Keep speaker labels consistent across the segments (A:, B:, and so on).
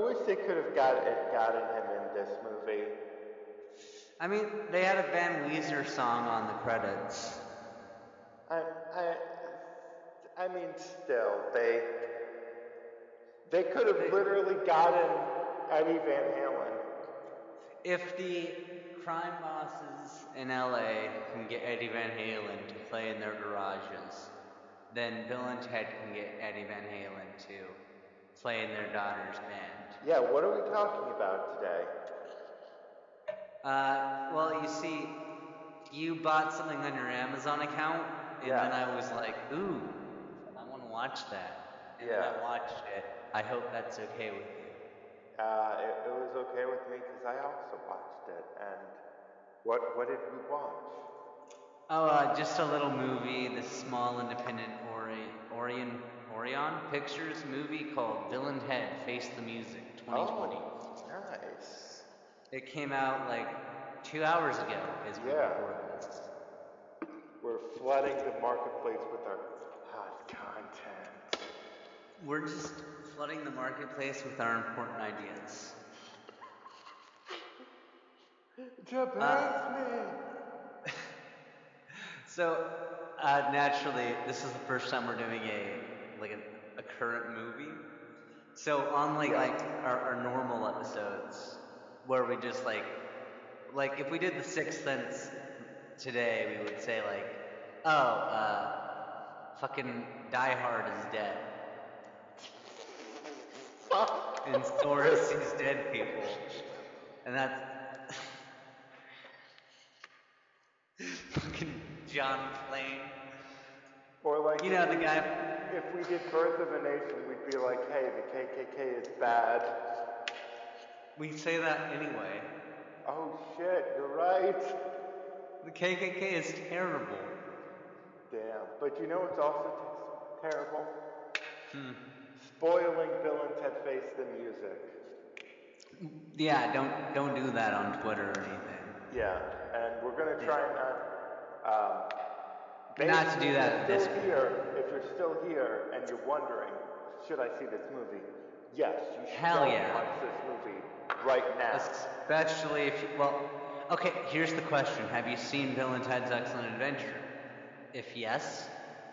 A: wish they could have got it, gotten him in this movie.
B: I mean, they had a Van Weezer song on the credits.
A: I, I, I mean, still, they, they could have literally gotten Eddie Van Halen.
B: If the crime bosses in LA can get Eddie Van Halen to play in their garages, then Bill and Ted can get Eddie Van Halen to play in their daughter's band.
A: Yeah, what are we talking about today?
B: Uh, well, you see, you bought something on your Amazon account, and
A: Yeah.
B: then I was like, ooh, I want to watch that. And
A: Yeah.
B: I watched it. I hope that's okay with you.
A: Uh, it, it was okay with me because I also watched it. And what what did we watch?
B: Oh, uh, just a little movie, this small independent Ori- Orion Orion Pictures movie called Bill Head Face the Music 2020.
A: Oh, nice.
B: It came out like two hours ago as we
A: Yeah.
B: record this.
A: We're flooding the marketplace with our hot content.
B: We're just flooding the marketplace with our important ideas.
A: Japan's me.
B: So, uh, naturally, this is the first time we're doing a like a, a current movie. So, unlike
A: Yeah.
B: like our, our normal episodes, where we just like, like if we did the Sixth Sense today, we would say like, oh, uh, fucking Die Hard is dead, and Thor sees dead people, and that's fucking John Flame.
A: Or like,
B: You know
A: if
B: the
A: we-
B: guy.
A: If we did Birth of a Nation, we'd be like, hey, the KKK is bad.
B: We say that anyway.
A: Oh shit, you're right.
B: The KKK is terrible.
A: Damn. But you know what's also t- terrible?
B: Hmm.
A: Spoiling Bill and Ted Face the Music.
B: Yeah, don't don't do that on Twitter or anything.
A: Yeah, and we're gonna try and not. Um,
B: Not to do that at this
A: still here, if you're still here and you're wondering, should I see this movie? Yes, you should
B: Hell yeah.
A: watch this movie right now.
B: Especially if you, well, okay. Here's the question: Have you seen Bill and Ted's Excellent Adventure? If yes,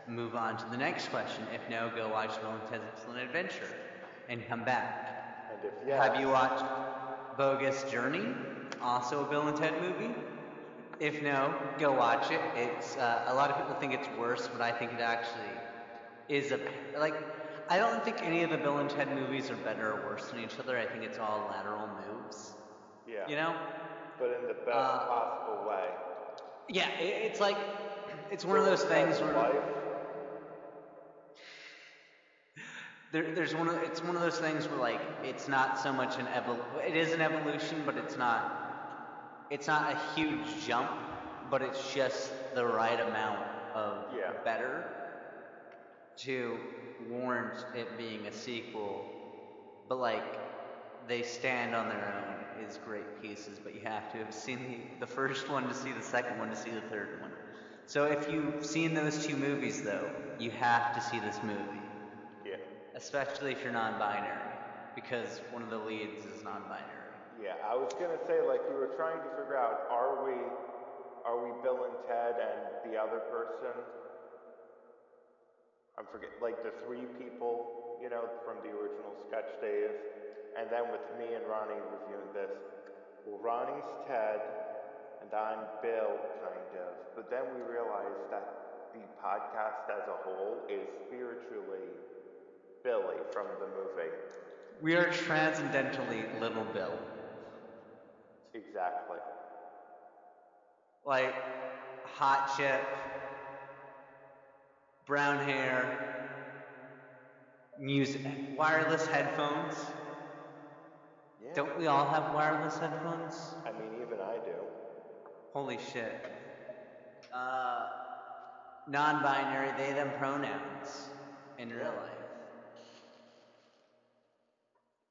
B: move on to the next question. If no, go watch Bill and Ted's Excellent Adventure and come back.
A: And if yes,
B: Have you watched Bogus Journey? Also a Bill and Ted movie? If no, go watch it. It's uh, a lot of people think it's worse, but I think it actually is a like. I don't think any of the Bill and Ted movies are better or worse than each other. I think it's all lateral moves.
A: yeah,
B: You know?
A: but in the best
B: Uh,
A: possible way.
B: Yeah, it, it's like it's one of those things where
A: Life,
B: there, there's one of it's one of those things where like it's not so much an evol it is an evolution, but it's not it's not a huge jump, but it's just the right amount of
A: Yeah.
B: better to warrant it being a sequel. But like they stand on their own is great pieces, but you have to have seen the, the first one to see the second one to see the third one. So if you've seen those two movies though, you have to see this movie
A: yeah,
B: especially if you're non-binary, because one of the leads is non-binary.
A: Yeah. I was gonna say like we were trying to figure out, are we, are we Bill and Ted and the other person? I'm forget like the three people, you know, from the original sketch days, and then with me and Ronnie reviewing this. Well, Ronnie's Ted, and I'm Bill, kind of. But then we realized that the podcast as a whole is spiritually Billie from the movie.
B: We are transcendentally Little Bill.
A: Exactly.
B: Like, hot chip, brown hair, music, wireless headphones.
A: Yeah.
B: Don't we all have wireless headphones?
A: I mean, even I do.
B: Holy shit. Uh, non-binary, they, them pronouns in real life.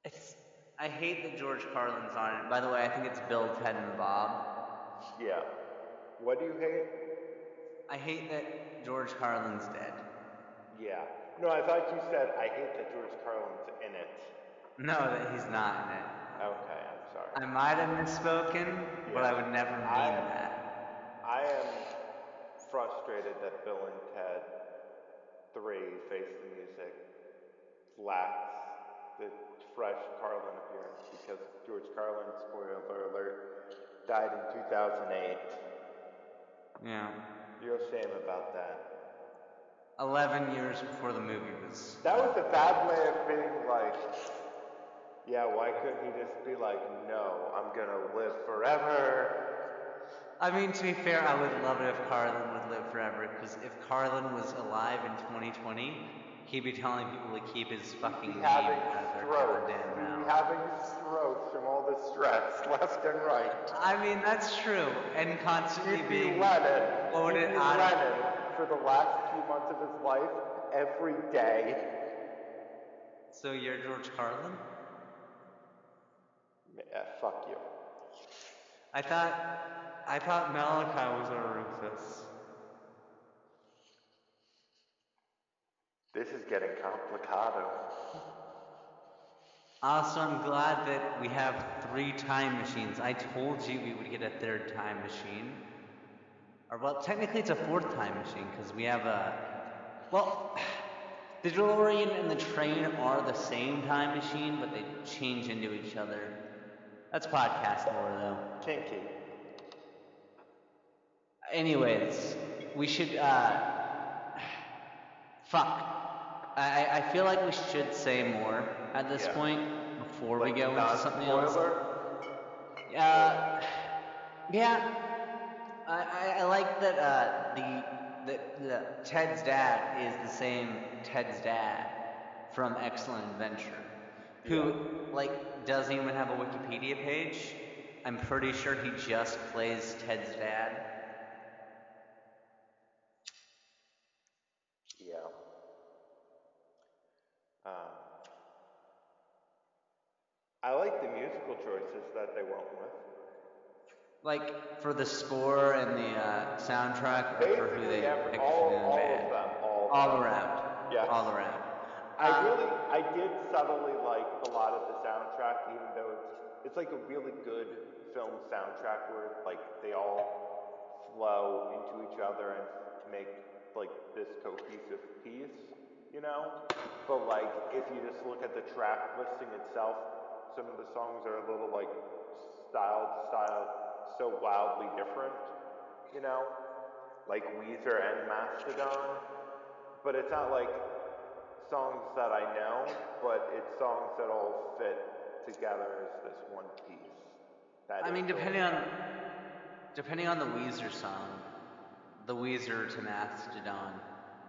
B: It's, I hate that George Carlin's on it. By the way, I think it's Bill, Ted, and Bob.
A: Yeah. What do you hate?
B: I hate that George Carlin's dead.
A: Yeah. No, I thought you said I hate that George Carlin's in it.
B: No, that he's not in it.
A: Okay, I'm sorry.
B: I might have misspoken, but I would never mean
A: I-
B: that.
A: I am frustrated that Bill and Ted 3 Face the Music lacks the fresh Carlin appearance because George Carlin, spoiler alert, died in 2008.
B: Yeah.
A: Real shame about that.
B: 11 years before the movie was.
A: That was a bad way of being like, yeah, why couldn't he just be like, no, I'm gonna live forever?
B: I mean, to be fair, I would love it if Carlin would live forever, because if Carlin was alive in 2020, he'd be telling people to keep his fucking
A: He'd
B: name out of their goddamn
A: He'd be
B: mouth.
A: having strokes from all the stress left and right.
B: I mean, that's true, and constantly
A: He'd be
B: being
A: Lennon.
B: quoted
A: He'd be
B: out of-
A: Lennon for the last few months of his life every day.
B: So you're George Carlin?
A: Eh, fuck you.
B: I thought, I thought Malachi was our Rufus.
A: This is getting complicado.
B: Also, I'm glad that we have three time machines. I told you we would get a third time machine. Or, well, technically it's a fourth time machine because we have a. Well, the DeLorean and the train are the same time machine, but they change into each other. That's podcast lore, though.
A: Kinky.
B: Anyways, we should, uh. Fuck. I, I- feel like we should say more at this
A: Yeah.
B: point before we go into something else. Uh, yeah. I, I, I like that uh, the, the the Ted's dad is the same Ted's dad from Excellent Adventure, who like doesn't even have a Wikipedia page. I'm pretty sure he just plays Ted's dad.
A: Yeah. Um, I like the musical choices that they went with.
B: Like for the score and the uh, soundtrack, or for who they
A: every,
B: picked
A: all,
B: the
A: all
B: band.
A: of them. All,
B: All around.
A: Yes.
B: All around.
A: I
B: Um,
A: really, I did subtly like a lot of the soundtrack, even though it's it's like a really good film soundtrack where like they all flow into each other and make like this cohesive piece, you know. But like if you just look at the track listing itself, some of the songs are a little like style to style so wildly different, you know, like Weezer and Mastodon. But it's not like songs that I know, but it's songs that all fit together as this one piece. That
B: I mean, depending on depending on the Weezer song, the Weezer to Mastodon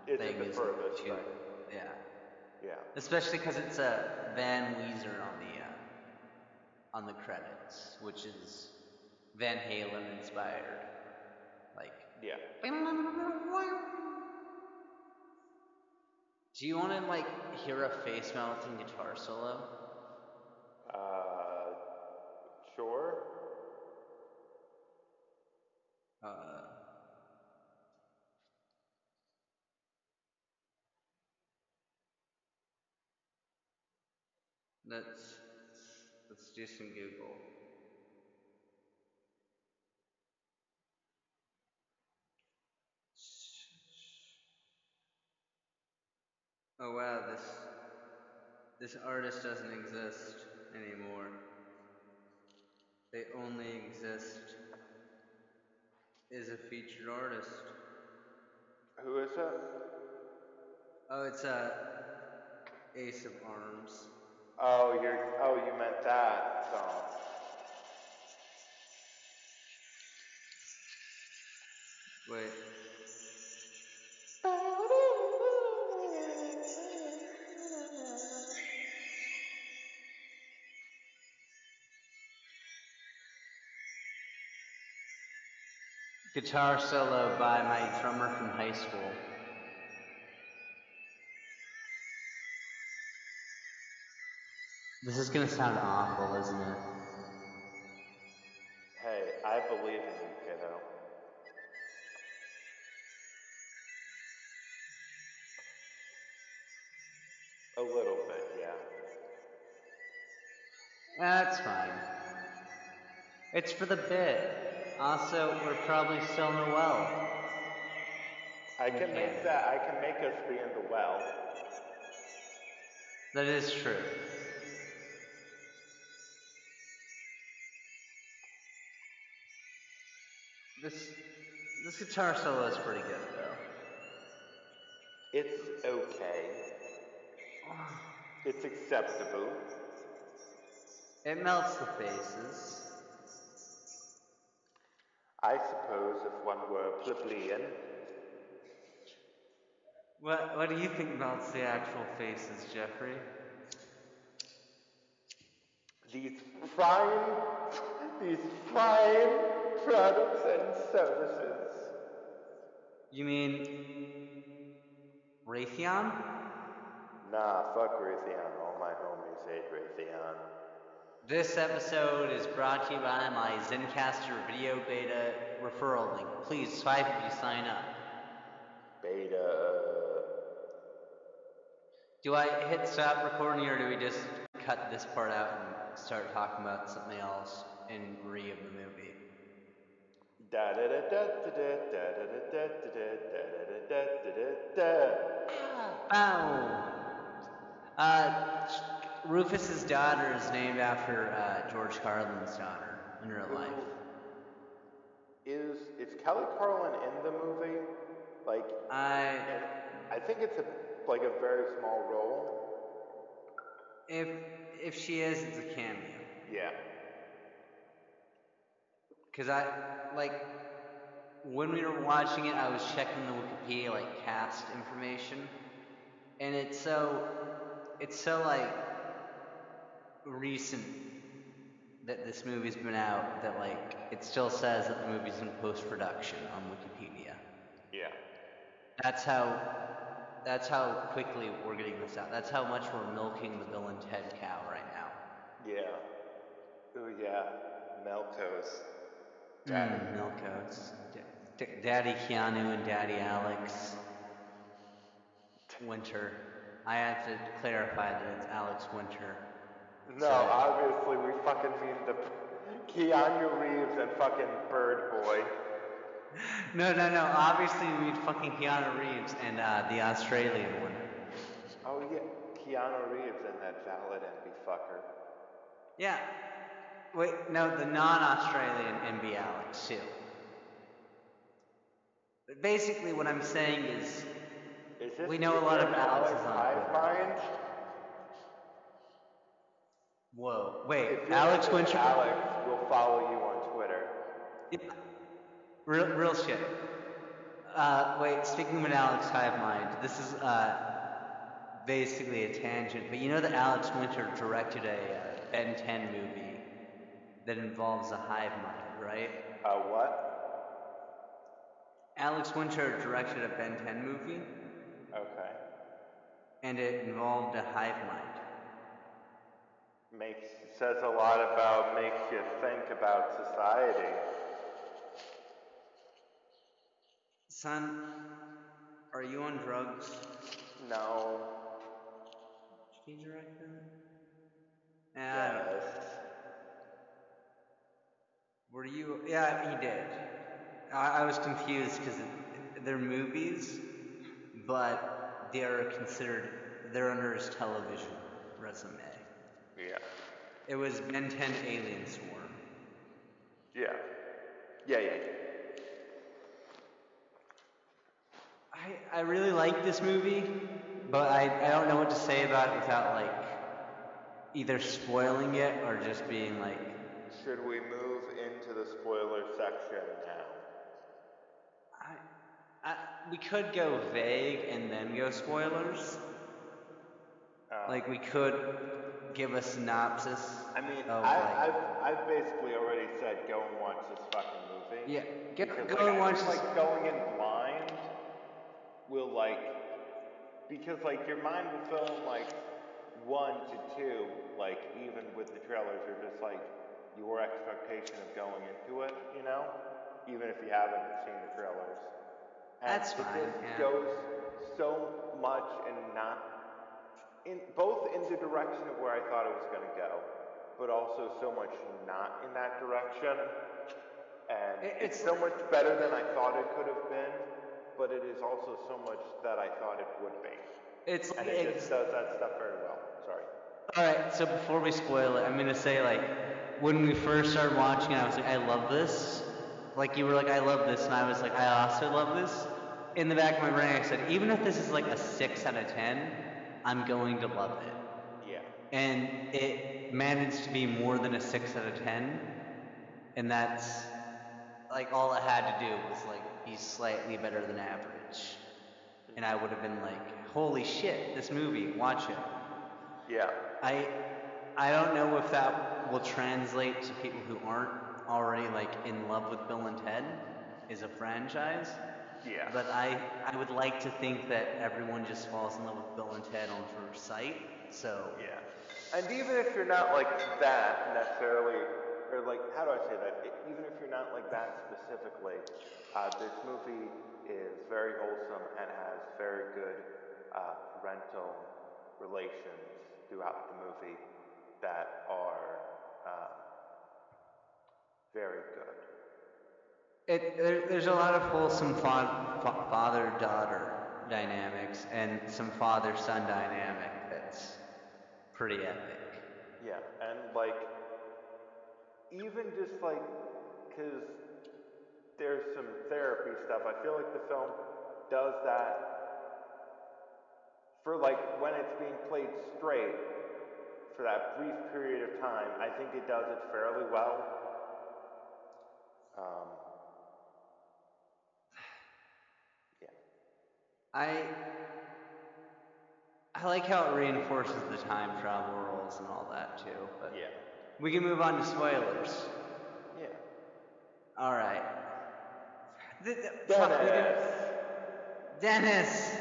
B: thing is
A: furthest
B: too-
A: thing?
B: yeah,
A: Yeah.
B: especially because it's a Van Weezer on the on the credits, which is Van Halen inspired. Like,
A: Yeah.
B: do you want to like hear a face melting guitar solo?
A: Uh, sure.
B: Uh, let's let's Google. Oh wow, this this artist doesn't exist anymore. They only exist as a featured artist.
A: Who is it?
B: Oh, it's a Ace of Arms.
A: Oh, you're. Oh, you meant that song.
B: Wait. Guitar solo by my drummer from high school. This is gonna sound awful, isn't it?
A: Hey, I believe in you, kiddo. A little bit, yeah.
B: That's fine. It's for the bit. Also, we're probably still in the well.
A: I can make that. I can make us be in the well.
B: That is true. This guitar solo is pretty good though.
A: It's okay. It's acceptable.
B: It melts the faces.
A: I suppose if one were a plebeian,
B: What what do you think melts the actual faces, Jeffrey?
A: these fine, these fine products and services.
B: You mean Raytheon?
A: Nah, fuck Raytheon. All my homies hate Raytheon.
B: This episode is brought to you by my Zencastr video beta referral link. Please swipe if you sign up.
A: Beta.
B: Do I hit stop recording or do we just cut this part out and start talking about something else in re of the movie?
A: Da da da da da da da da da da da da da da da da.
B: Ow! Uh, Rufus's daughter is named after uh, George Carlin's daughter in real life.
A: Is is Kelly Carlin in the movie? Like,
B: I
A: I think it's a like a very small role.
B: if if she is, it's a cameo.
A: Yeah.
B: Cause I like when we were watching it, I was checking the Wikipedia like cast information, and it's so it's so like recent that this movie's been out that like it still says that the movie's in post production on Wikipedia.
A: Yeah.
B: That's how that's how quickly we're getting this out. That's how much we're milking the Bill and Ted cow right now.
A: Yeah. Oh yeah. Melkos.
B: Mm, Milkos. D- Daddy Keanu and Daddy Alex. Winter. I have to clarify that it's Alex Winter.
A: No,
B: Sorry.
A: obviously we fucking mean the Keanu Reeves and fucking Bird Boy.
B: No, no, no. Obviously, we mean fucking Keanu Reeves and uh, the Australian one.
A: Oh yeah, Keanu Reeves and that valid envy fucker.
B: Yeah. Wait, no, the non-Australian NB Alex too. But basically, what I'm saying is,
A: Is this
B: We know a lot
A: there
B: of
A: an
B: Alexes
A: Alex
B: on
A: Hive
B: Twitter. whoa, wait,
A: If you're
B: Alex Winter.
A: Alex will follow you on Twitter.
B: Yeah. Real, real shit. Uh, wait, speaking of an Alex Hive mind, this is uh, basically a tangent, but you know that Alex Winter directed a uh, Ben 10 movie that involves a hive mind, right?
A: Uh, what?
B: Alex Winter directed a Ben 10 movie,
A: Okay.
B: and it involved a hive mind.
A: Makes says a lot about makes you think about society.
B: Son, are you on drugs?
A: No.
B: Did he direct that? Yeah, I don't know.
A: Yes.
B: Were you? Yeah, he did. I, I was confused because they're movies, but they are considered. They're under his television resume.
A: Yeah.
B: It was Ben 10 Alien Swarm.
A: Yeah. Yeah, yeah.
B: I, I really like this movie, but I, I don't know what to say about it without like either spoiling it or just being like,
A: Should we move into the spoiler section now?
B: I, I, we could go vague and then go spoilers.
A: Uh,
B: Like we could give a synopsis.
A: I mean, I,
B: like-
A: I've I've basically already said go and watch this fucking movie.
B: Yeah, go, go
A: like,
B: and watch this.
A: like going in blind will like because like your mind will fill in like one to two, like even with the trailers, you're just like your expectation of going into it, you know, even if you haven't seen the trailers. And
B: That's
A: it
B: fine,
A: just
B: yeah.
A: goes so much and not in both in the direction of where I thought it was gonna go, but also so much not in that direction. And
B: It-
A: it's,
B: it's
A: so much better than I thought it could have been, but it is also so much that I thought it would be.
B: It's
A: And it
B: ex-
A: just does that stuff very well. Sorry.
B: All right, so before we spoil it, I'm gonna say like when we first started watching, it, I was like, I love this. Like you were like, I love this, and I was like, I also love this. In the back of my brain, I said, even if this is like a six out of ten, I'm going to love it.
A: Yeah.
B: And it managed to be more than a six out of ten, and that's like all it had to do was like be slightly better than average, and I would have been like, holy shit, this movie, watch it.
A: Yeah.
B: I I don't know if that will translate to people who aren't already like in love with Bill and Ted is a franchise.
A: Yeah.
B: But I I would like to think that everyone just falls in love with Bill and Ted on first sight. So
A: Yeah. And even if you're not like that necessarily, or like, how do I say that? Even if you're not like that specifically, uh, this movie is very wholesome and has very good uh, parental relations throughout the movie that are Uh, very good.
B: it there, there's a lot of wholesome fa- fa- father-daughter dynamics and some father-son dynamic that's pretty epic.
A: Yeah, and like, even just like, because there's some therapy stuff, I feel like the film does that for like when it's being played straight for that brief period of time. I think it does it fairly well. Um, yeah,
B: I I like how it reinforces the time travel rules and all that too. But
A: yeah,
B: we can move on to spoilers.
A: yeah.
B: All right. Th- th- fuck,
A: Dennis.
B: Dennis.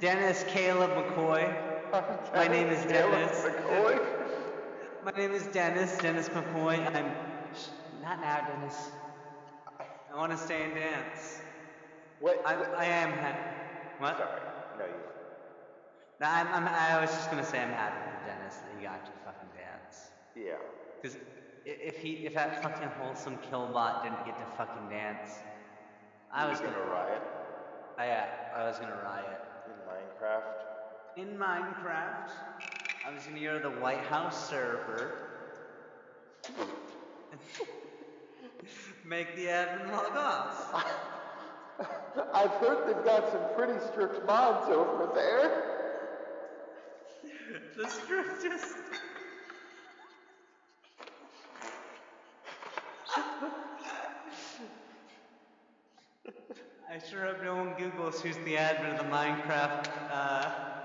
B: Dennis Caleb McCoy. My name is Dennis.
A: McCoy.
B: My name is Dennis. Dennis McCoy. I'm Shh, not now, Dennis. I want to stay and dance.
A: What?
B: I I am. happy. what?
A: Sorry. No, you.
B: No, I'm, I'm. I was just gonna say I'm happy for Dennis that he got to fucking dance.
A: Yeah.
B: Because if he, if that fucking wholesome killbot didn't get to fucking dance, I was
A: gonna
B: gonna,
A: riot
B: I, I was gonna riot.
A: in Minecraft.
B: In Minecraft, I was gonna go to the White House server, make the admin log off.
A: I've heard they've got some pretty strict mods over there.
B: The strictest. I sure hope no one Googles who's the admin of the Minecraft uh,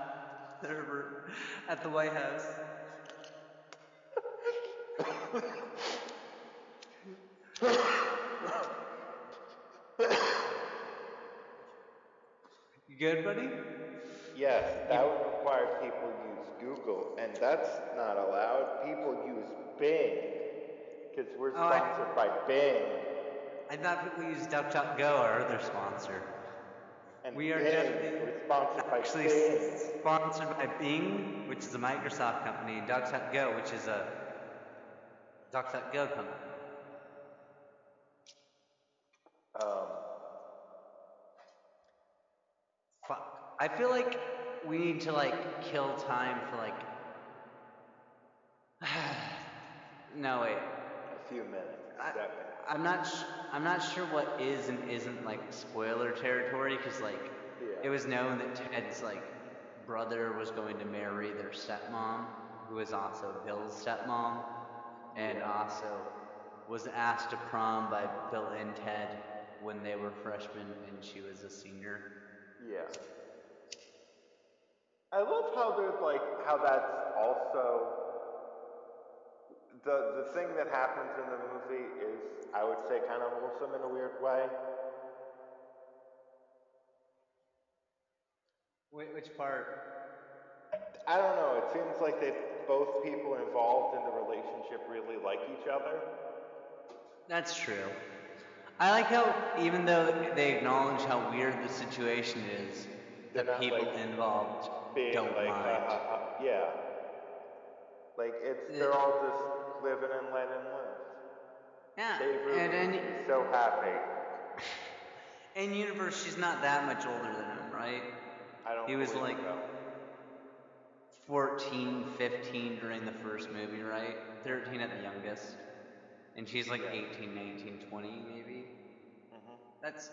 B: server at the White House. You good, buddy?
A: Yes, that would require people use Google, and that's not allowed. People use Bing, because we're
B: Oh, I-
A: sponsored by Bing.
B: I thought people use DuckDuckGo, our other sponsor.
A: And
B: We are
A: sponsored by
B: Actually,
A: Bing.
B: sponsored by Bing, which is a Microsoft company, and DuckDuckGo, which is a DuckDuckGo company.
A: Um,
B: Fuck. I feel like we need to like kill time for like. no wait.
A: a few minutes.
B: I-. I'm not. Sh- I'm not sure what is and isn't like spoiler territory because like
A: Yeah.
B: it was known that Ted's like brother was going to marry their stepmom, who was also Bill's stepmom, and
A: Yeah.
B: also was asked to prom by Bill and Ted when they were freshmen and she was a senior.
A: Yeah. I love how there's like how that's also the the thing that happens in the movie is I would say kind of wholesome in a weird way.
B: Wait, which part?
A: I don't know. It seems like they both people involved in the relationship really like each other.
B: That's true. I like how even though they acknowledge how weird the situation is,
A: They're
B: the people
A: like,
B: involved don't
A: like,
B: mind.
A: ha, ha, ha. yeah. Like it's they're all just living and letting live.
B: Yeah,
A: Dave
B: and
A: Rubin, so happy.
B: in universe, she's not that much older than him, right?
A: I don't. Know.
B: He was like-
A: so.
B: 14, 15 during the first movie, right? 13 at the youngest. And she's like
A: Yeah.
B: 18, 19, 20 maybe.
A: Mhm.
B: That's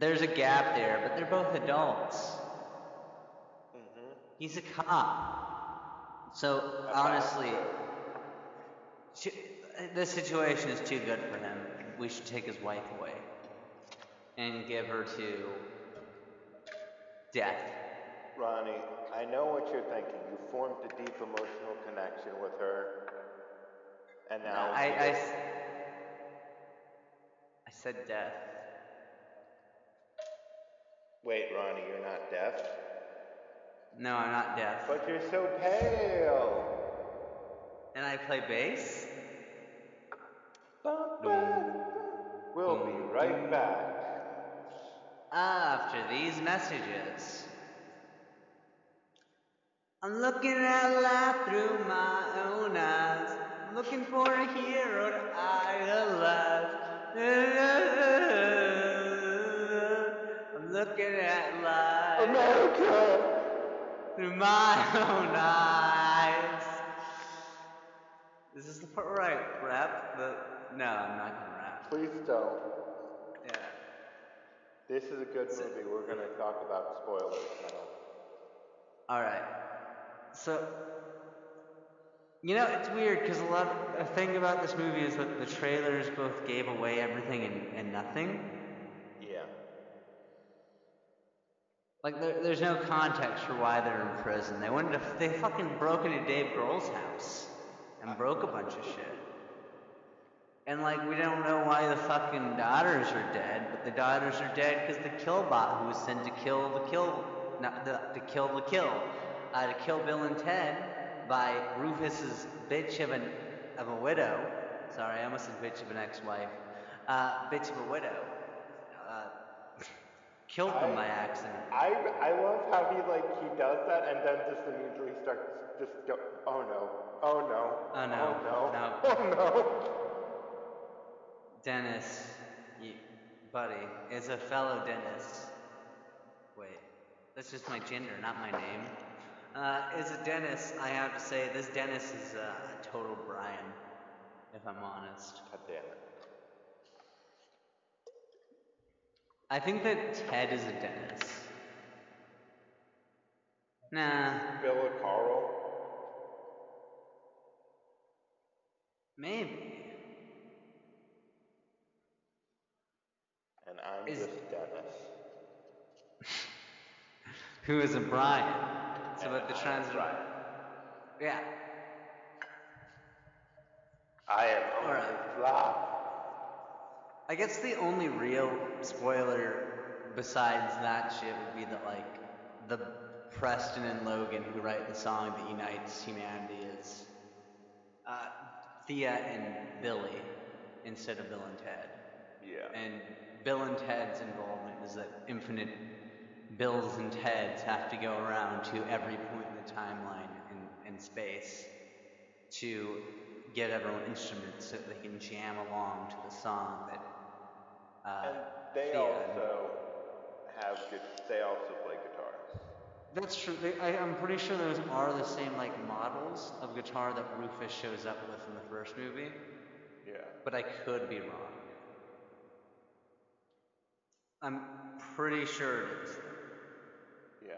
B: there's a gap there, but they're both adults.
A: Mhm.
B: He's a cop. So honestly,
A: bastard.
B: sh- this situation is too good for him. We should take his wife away and give her to death.
A: Ronnie, I know what you're thinking. You formed a deep emotional connection with her, and now
B: I,
A: you
B: I,
A: just-
B: s- I said death.
A: wait, Ronnie, you're not deaf,
B: No, I'm not deaf.
A: but you're so pale.
B: And I play bass?
A: Bum, ba, da, We'll be right back.
B: After these messages. I'm looking at life through my own eyes. I'm looking for a hero to idolize. I'm looking at life
A: America.
B: through my own eyes. This is this the part where I rap? The no, I'm not gonna rap.
A: Please don't.
B: Yeah.
A: This is a good movie. We're gonna talk about spoilers now.
B: All right. So, you know, it's weird because a lot. of, A thing about this movie is that the trailers both gave away everything and, and nothing.
A: Yeah.
B: Like, there, there's no context for why they're in prison. They wanted to. They fucking broke into Dave Grohl's house and broke a bunch of shit. And like, we don't know why the fucking daughters are dead, but the daughters are dead because the killbot who was sent to kill the kill, not the, to kill the kill, uh, to kill Bill and Ted by Rufus's bitch of an of a widow. Sorry, I almost said bitch of an ex-wife. Uh, bitch of a widow. Killed them
A: I-
B: by accident.
A: I I love how he like he does that and then just immediately starts just go. Oh no. Oh no.
B: Oh, no.
A: Oh no.
B: No.
A: Oh no.
B: Dennis, you, buddy, is a fellow Dennis. Wait, that's just my gender, not my name. Uh, is a Dennis, I have to say, this Dennis is uh, a total Brian, if I'm honest.
A: God damn it.
B: I think that Ted is a Dennis. Nah,
A: Bill or Carl?
B: maybe.
A: And I'm
B: Is-
A: just Dennis.
B: Who is a Brian? So
A: And
B: about the
A: I am
B: trans.
A: Brian.
B: Yeah.
A: I am
B: Alright.
A: only.
B: I guess the only real spoiler besides that shit would be that like the Preston and Logan who write the song that unites humanity is uh, Thea and Billie instead of Bill and Ted.
A: Yeah.
B: And Bill and Ted's involvement is that infinite Bills and Teds have to go around to every point in the timeline and, in space to get everyone instruments so that they can jam along to the song that. Uh,
A: And they
B: Thea
A: also have good. They also play guitar.
B: That's true. They, I, I'm pretty sure those are the same like models of guitar that Rufus shows up with in the first movie,
A: Yeah.
B: but I could be wrong. I'm pretty sure it is.
A: Yeah.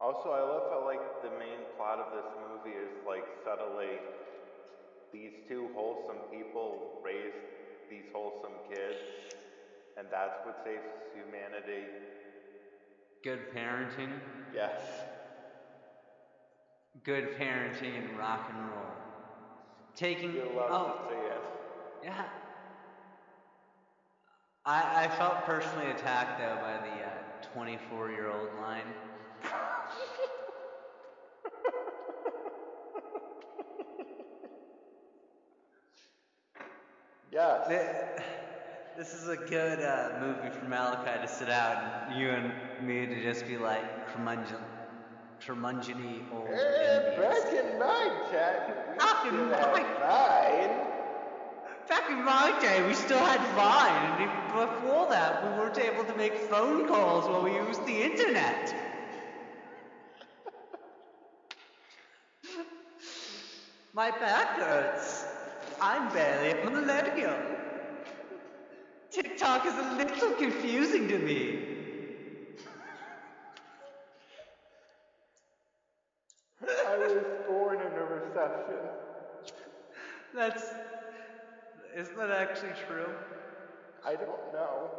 A: Also, I love how like the main plot of this movie is like subtly these two wholesome people raise these wholesome kids, and that's what saves humanity.
B: Good parenting,
A: Yes.
B: good parenting and rock and roll. Taking
A: You love
B: oh
A: to see it.
B: yeah. I I felt personally attacked though by the uh, 24 year old line.
A: Yes.
B: Th- This is a good uh, movie for Malachi to sit out and you and me to just be like curmudgeon. curmudgeony old enemies.
A: back in my time, we
B: Back in
A: still
B: my-
A: had mine.
B: Back in my day, we still had Vine, and even before that, we weren't able to make phone calls while we used the internet. My back hurts. I'm barely a millennial. TikTok is a little confusing to me.
A: I was born in a recession.
B: That's. Isn't that actually true?
A: I don't know.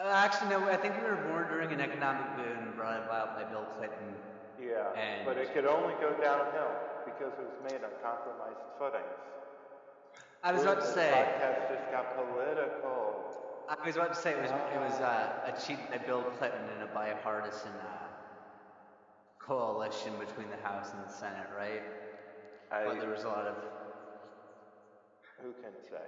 B: Uh, actually, no, I think we were born during an economic boom brought about by Bill Clinton.
A: Yeah,
B: And-
A: but it could only go downhill because it was made on compromised footings.
B: I was about to say.
A: podcast just got political.
B: I was about to say it was it was uh, achieved by Bill Clinton in a bipartisan uh, coalition between the House and the Senate, right?
A: I,
B: But there was a lot of
A: who can say?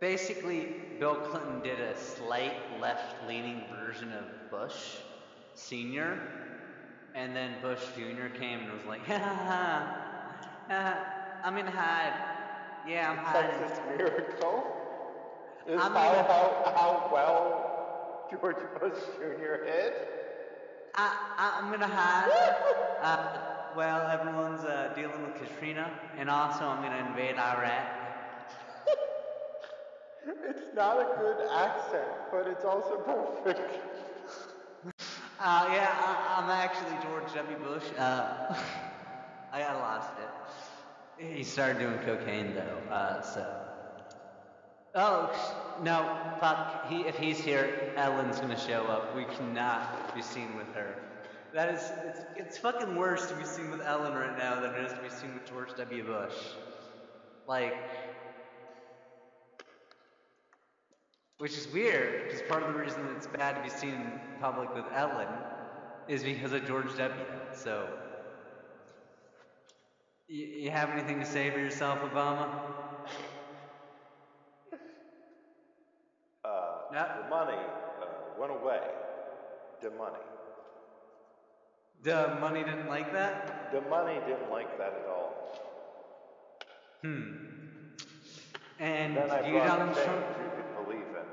B: basically Bill Clinton did a slight left-leaning version of Bush Senior, and then Bush Junior came and was like, ha ha ha, ha, I'm gonna hide. Yeah, I'm hiding.
A: Texas miracle is
B: I'm
A: how,
B: gonna-
A: how, how well George Bush Jr. hid.
B: I, I, I'm gonna hide. Uh, well, everyone's uh, dealing with Katrina, and also I'm gonna invade Iraq.
A: It's not a good accent, but it's also perfect.
B: Uh, yeah, I, I'm actually George W. Bush. Uh, I got lost it. He started doing cocaine though, uh, so. Oh no! Fuck. He, if he's here, Ellen's gonna show up. We cannot be seen with her. That is, it's, it's fucking worse to be seen with Ellen right now than it is to be seen with George W. Bush. Like, which is weird because part of the reason it's bad to be seen in public with Ellen is because of George W. So, you, you have anything to say for yourself, Obama?
A: Uh,
B: No.
A: The money uh, went away. The money.
B: The money didn't like that?
A: The money didn't like that at all.
B: Hmm. And you Donald Trump?
A: you could believe in.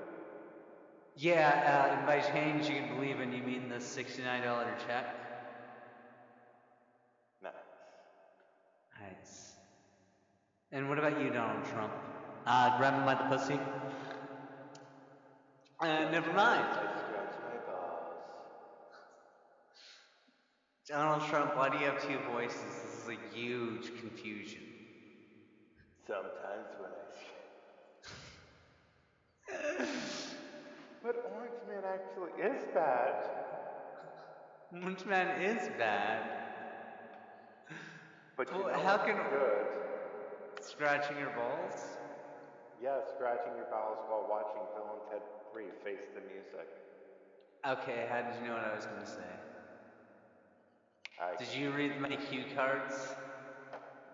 B: Yeah, uh, and by change you can believe in, you mean the $69 check?
A: Nice.
B: Nice. And what about you, Donald Trump? Uh, grab him by the pussy? Uh, never mind.
A: I scratch my balls.
B: Donald Trump, why do you have two voices? This is a huge confusion.
A: Sometimes when I. but Orange Man actually is bad.
B: Orange Man is bad.
A: But you
B: Well,
A: know
B: how
A: what's
B: can-
A: good?
B: Scratching your balls?
A: Yeah, scratching your bowels while watching Bill and Ted 3 Face the Music.
B: Okay, how did you know what I was going to say?
A: I,
B: Did you read my cue cards?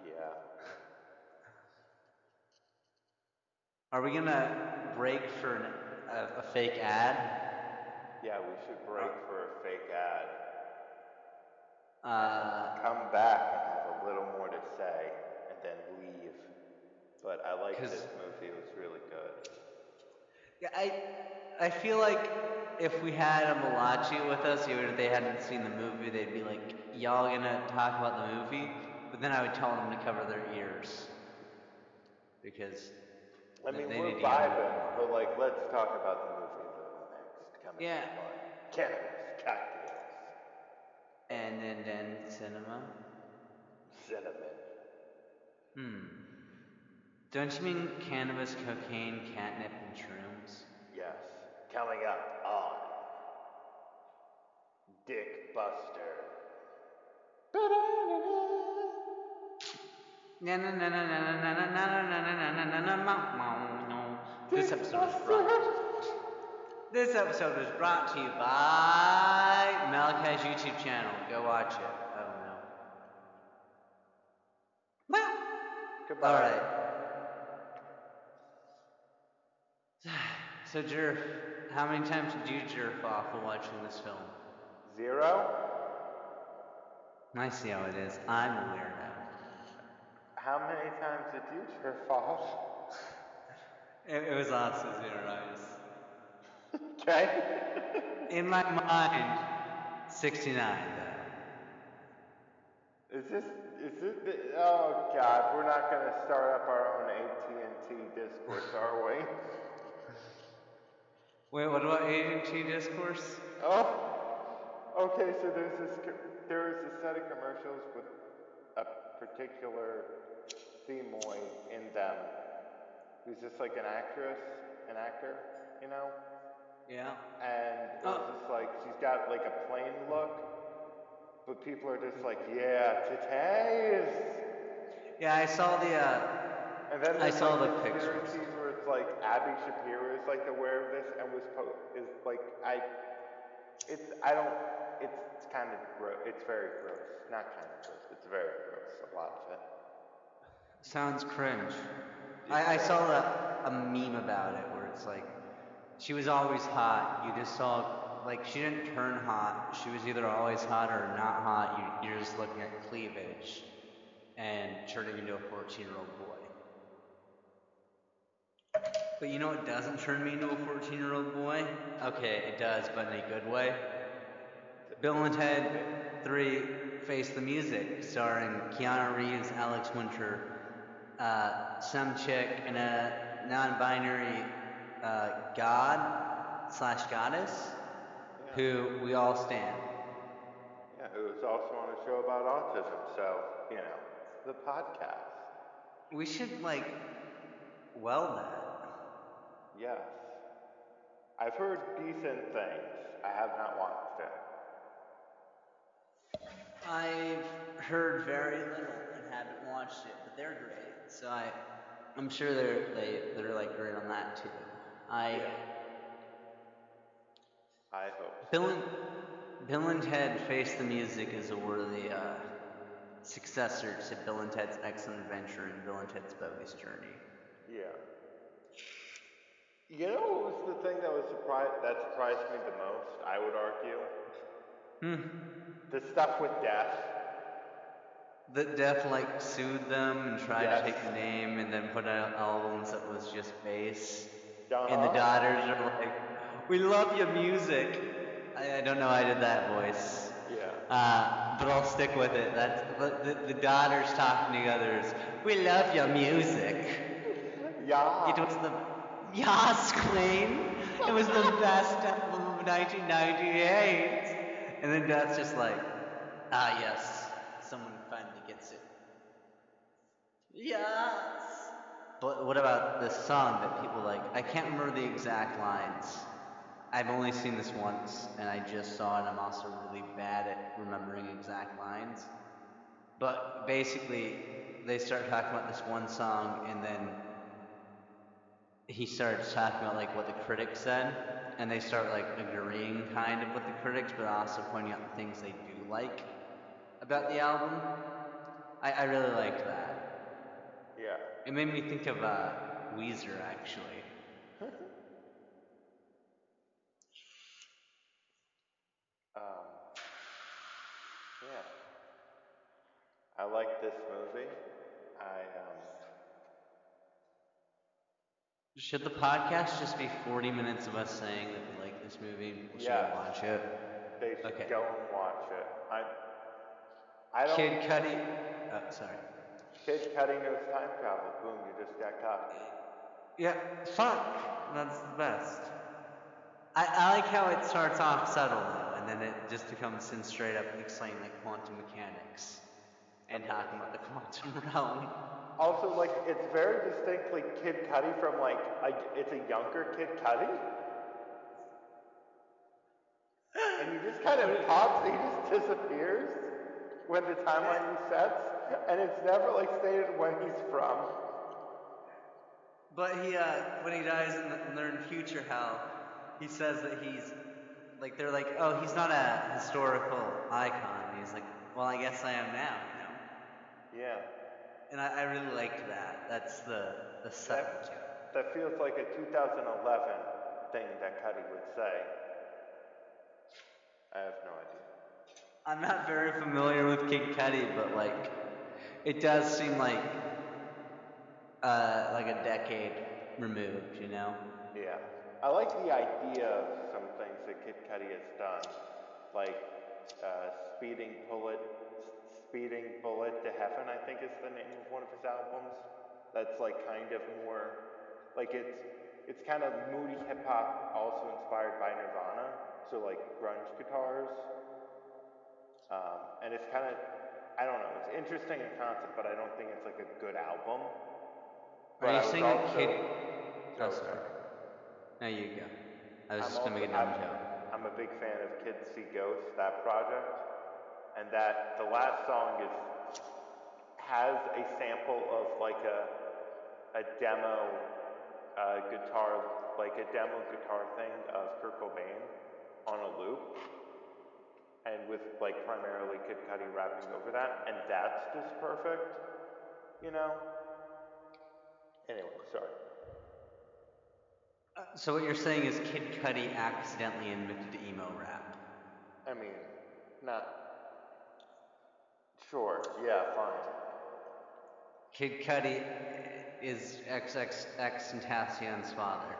A: Yeah.
B: Are we going to break for an, a, a fake ad?
A: Yeah, we should break for a fake ad.
B: Uh,
A: Come back and have a little more to say, and then leave. But I like
B: 'Cause-
A: this movie. It was really good.
B: yeah, I, I feel like if we had a Malachi with us, even if they hadn't seen the movie, they'd be like, y'all gonna talk about the movie? But then I would tell them to cover their ears. Because
A: I mean,
B: they
A: we're
B: need to get
A: vibing, but like, let's talk about the movie though next. Coming
B: Yeah.
A: Cannabis Cocktails.
B: And then, then cinema.
A: Cinnamon.
B: Hmm. Don't you mean cannabis, cocaine, catnip, and shrooms?
A: Yes. Coming up on Dick Buster.
B: This episode is brought. This episode is brought to you by Malachi's YouTube channel. Go watch it. I don't know. Well,
A: goodbye.
B: All right. So, Jerf, how many times did you jerk off while watching this film?
A: Zero?
B: I see how it is. I'm a weirdo.
A: How many times did you jerk off?
B: It, it was also zero eyes.
A: Okay.
B: In my mind, 69 though.
A: Is this is this? Oh God, we're not gonna start up our own AT and T discourse, are we?
B: Wait, what about AT discourse?
A: Oh. Okay, so there's this co- there's a set of commercials with a particular themoid in them, who's just like an actress, an actor, you know.
B: Yeah.
A: and it was
B: Oh.
A: just like she's got like a plain look, but people are just like, yeah, today is.
B: Yeah, I saw the uh
A: And then
B: I saw
A: like
B: the pictures.
A: Conspiracies where it's like Abby Shapiro is like aware of this and was po- is like I, it's I don't it's it's kind of gross. It's very gross. Not kind of gross. It's very gross. A lot of it.
B: sounds cringe. I, I saw a, a meme about it where it's like she was always hot. You just saw like she didn't turn hot. She was either always hot or not hot. You, you're just looking at cleavage and turning into a 14 year old boy. But you know what doesn't turn me into a 14 year old boy? Okay, it does, but in a good way. Bill and Ted 3 Face the Music, starring Keanu Reeves, Alex Winter, uh, some chick, and a non binary uh, god slash goddess
A: Yeah.
B: who we all stand.
A: Yeah, who was also on a show about autism. So you know, the podcast.
B: We should, like, well that.
A: Yes. I've heard decent things. I have not watched it.
B: I've heard very little and haven't watched it, but they're great. So I, I'm sure they're they they're like great on that too. I
A: Yeah. I hope. so.
B: Bill and Bill and Ted Face the Music is a worthy uh, successor to Bill and Ted's Excellent Adventure and Bill and Ted's Bogus Journey.
A: Yeah. You know what was the thing that was surprised that surprised me the most? I would argue
B: Hmm.
A: the stuff with death.
B: That death like sued them and tried
A: Yes.
B: to take the name and then put out albums that was just bass.
A: Uh-huh.
B: And the daughters are like, "We love your music." I, I don't know. how I did that voice.
A: Yeah.
B: Uh, but I'll stick with it. That's but the, the daughters talking to others. We love your music.
A: Yeah.
B: It was the Yas Queen. It was the best album of 1998. And then Dad's just like, ah yes, someone finally gets it. Yes. But what about this song that people like? I can't remember the exact lines. I've only seen this once, and I just saw it. I'm also really bad at remembering exact lines. But basically, they start talking about this one song, and then he starts talking about like what the critics said, and they start like agreeing kind of with the critics, but also pointing out the things they do like about the album. I, I really liked that.
A: Yeah.
B: It made me think of uh, Weezer actually.
A: Um. Yeah. I like this movie. I um.
B: Should the podcast just be 40 minutes of us saying that we like this movie people should
A: Yes.
B: watch it?
A: They should
B: Okay.
A: go and watch it. I. I don't.
B: Kid Cudi. Oh, sorry.
A: Kid Cudi knows time travel. Boom! You just got caught.
B: Yeah, fuck. That's the best. I, I like how it starts off subtle though, and then it just becomes in straight up explaining like quantum mechanics and talking about the quantum realm.
A: Also, like, it's very distinctly Kid Cudi from like, it's a younger Kid Cudi. And he just kind of pops, he just disappears when the timeline resets, and it's never like stated when he's from.
B: But he, uh, when he dies in the, in future hell, he says that he's like they're like, oh, he's not a historical icon. He's like, well, I guess I am now, you know.
A: Yeah,
B: And I, I really liked that. That's the the to it.
A: that feels like a 2011 thing that Cudi would say. I have no idea.
B: I'm not very familiar with Kid Cudi, but like, it does seem like, uh, like a decade removed, you know?
A: Yeah. I like the idea of some things that Kid Cudi has done, like uh, "Speeding Bullet," "Speeding Bullet to Heaven." I think is the name of one of his albums. That's like kind of more, like it's it's kind of moody hip hop, also inspired by Nirvana. So like grunge guitars, um, and it's kind of I don't know. It's interesting in concept, but I don't think it's like a good album.
B: Are you
A: I was
B: saying that
A: also,
B: Kid?
A: so
B: Oh, sorry.
A: sorry.
B: No, you go. I was
A: I'm
B: just gonna make a
A: also-
B: dumb joke.
A: I'm a big fan of Kids See Ghosts, that project, and that the last song is has a sample of like a a demo uh, guitar, like a demo guitar thing of Kurt Cobain on a loop, and with like primarily Kid Cudi rapping over that, and that's just perfect, you know. Anyway, sorry.
B: Uh, So what you're saying is Kid Cudi accidentally invented emo rap.
A: I mean, not sure. Yeah, fine.
B: Kid Cudi eh, is XXXTentacion's father.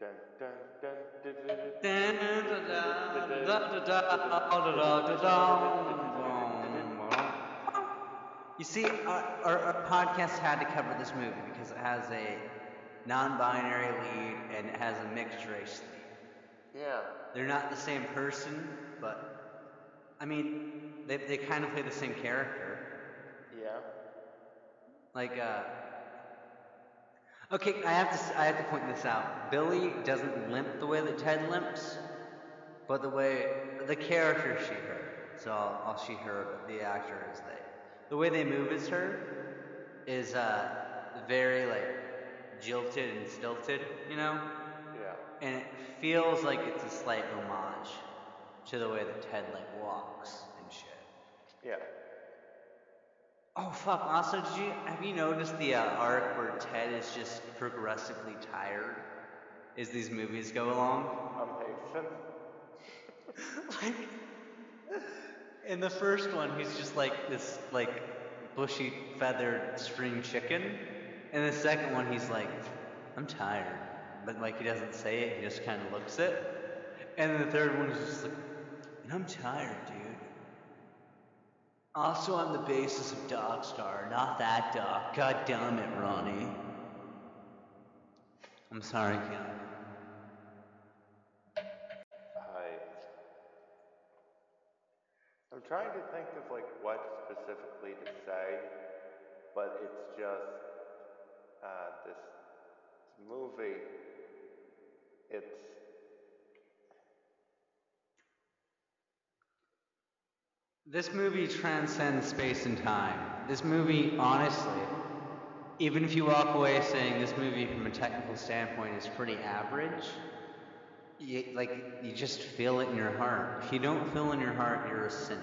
A: Dun, dun, dun, dun, dun, dun, dun,
B: You see, our, our, our podcast had to cover this movie because it has a non-binary lead and it has a mixed race lead.
A: Yeah,
B: They're not the same person, but I mean, they they kind of play the same character.
A: yeah,
B: Like, uh, okay, I have to I have to point this out. Billie doesn't limp the way that Ted limps, but the way the character she her. So I'll, I'll she her, the actor is they. The way they move is her is uh very like jilted and stilted, you know,
A: yeah,
B: and it feels like it's a slight homage to the way that Ted like walks and shit.
A: yeah.
B: Oh fuck! Also, did you have you noticed the uh, arc where Ted is just progressively tired as these movies go along?
A: Amazing.
B: like in the first one, he's just like this like bushy feathered spring chicken. In the second one, he's like, "I'm tired," but like he doesn't say it. He just kind of looks it. And the third one is just like, "And I'm tired, dude." Also, I'm the basis of Dogstar, not that dog. God damn it, Ronnie. I'm sorry, Keanu.
A: I. I'm trying to think of like what specifically to say, but it's just uh, this movie. It's
B: This movie transcends space and time. This movie, honestly, even if you walk away saying this movie from a technical standpoint is pretty average, you, like you just feel it in your heart. If you don't feel in your heart, you're a cynic.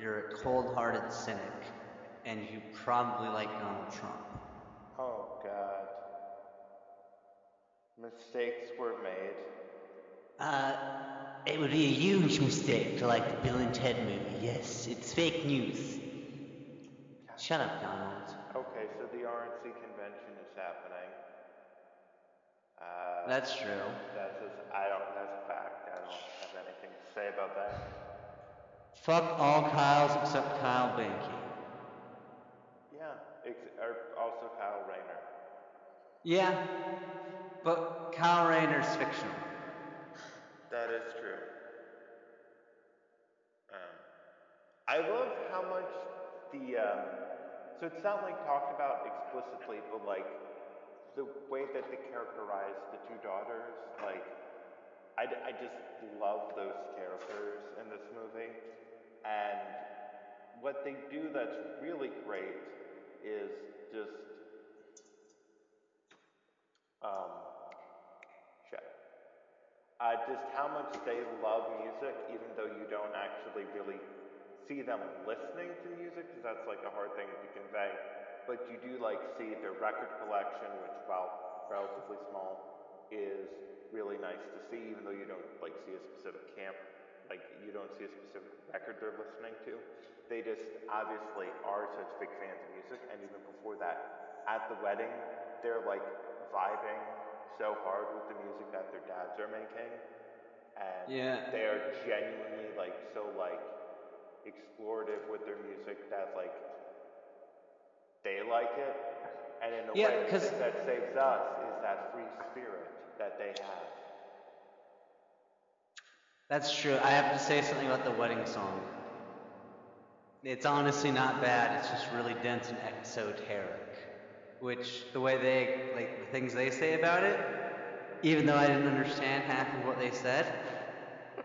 B: You're a cold-hearted cynic, and you probably like Donald Trump.
A: oh god. Mistakes were made.
B: Uh, it would be a huge mistake to like the Bill and Ted movie. Yes, it's fake news. Shut up, Donald.
A: Okay, so the RNC convention is happening. Uh,
B: That's true.
A: that's just, I don't. That's a fact. I don't have anything to say about that.
B: Fuck all Kyles except Kyle Banky.
A: Yeah. Ex- or also Kyle Rayner.
B: Yeah, but Kyle Rayner's fictional.
A: That is true. Um, I love how much the um, so it's not like talked about explicitly, but like the way that they characterize the two daughters, like I just love those characters in this movie, and what they do that's really great is just um. Uh, just how much they love music, even though you don't actually really see them listening to music, because that's like a hard thing to convey. But you do like see their record collection, which while relatively small, is really nice to see, even though you don't like see a specific camp like you don't see a specific record they're listening to. They just obviously are such big fans of music, and even before that, at the wedding, they're like vibing so hard with the music that their dads are making, and
B: Yeah.
A: they are genuinely like so like explorative with their music that like they like it, and in a
B: Yeah,
A: way,
B: 'cause-
A: that saves us is that free spirit that they have.
B: That's true. I have to say something about the wedding song. It's honestly not bad. It's just really dense and exoteric. Which the way they like the things they say about it, even though I didn't understand half of what they said,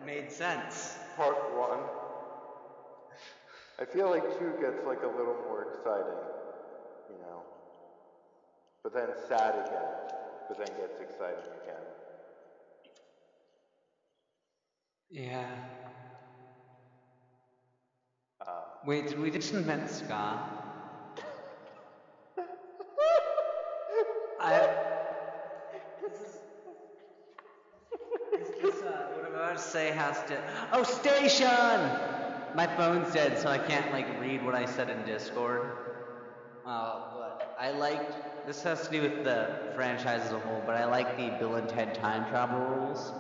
B: made sense.
A: Part one. I feel like two gets like a little more exciting, you know. But then sad again, but then gets exciting again.
B: Yeah.
A: Um,
B: Wait, did we just invent ska? I. This is. Is uh, what I'm about to say has to? Oh, station! My phone's dead, so I can't like read what I said in Discord. Uh, but I liked. This has to do with the franchise as a whole, but I like the Bill and Ted time travel rules.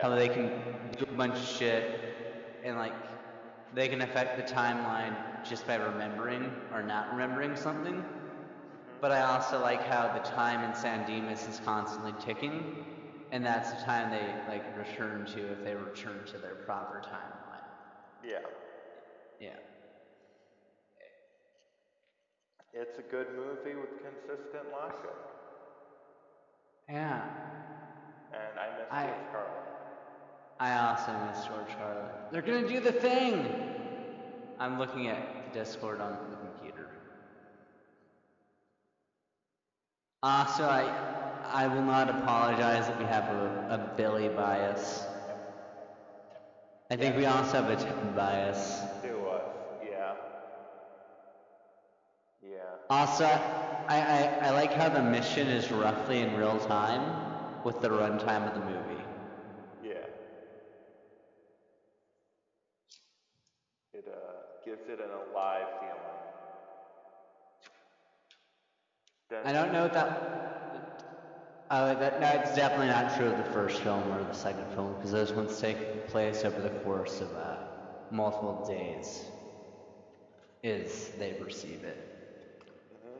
B: How they can do a bunch of shit, and like they can affect the timeline just by remembering or not remembering something. But I also like how the time in San Dimas is constantly ticking, and that's the time they like return to if they return to their proper timeline.
A: Yeah.
B: Yeah.
A: It's a good movie with consistent logic.
B: Yeah.
A: And I miss
B: I-
A: George Carlin.
B: I also miss George Carlin. They're gonna do the thing. I'm looking at the Discord on the computer. Also, I I will not apologize that we have a, a Billie bias. I think we also have a Ted bias.
A: To us. Yeah. Yeah.
B: Also, I, I, I like how the mission is roughly in real time with the runtime of the movie.
A: Yeah. It uh gives it an alive
B: I don't know if that. Uh, that no, it's definitely not true of the first film or the second film because those ones take place over the course of uh, multiple days. Is they receive it.
A: hmm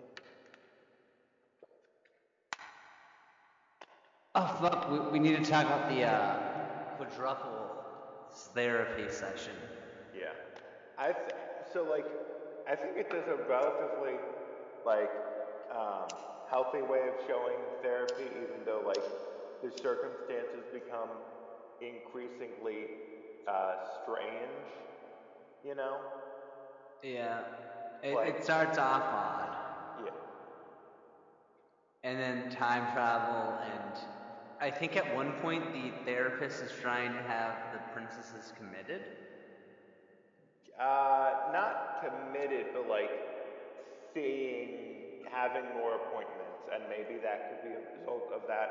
B: Oh fuck, we, we need to talk about the uh, quadruple therapy session.
A: Yeah. I th- so like I think it does a relatively like um healthy way of showing therapy even though like the circumstances become increasingly uh strange, you know?
B: Yeah, it,
A: Like-
B: it starts off odd,
A: Yeah.
B: and then time travel, and I think at one point the therapist is trying to have the princesses committed.
A: Uh not committed but like seeing having more appointments and maybe that could be a result of that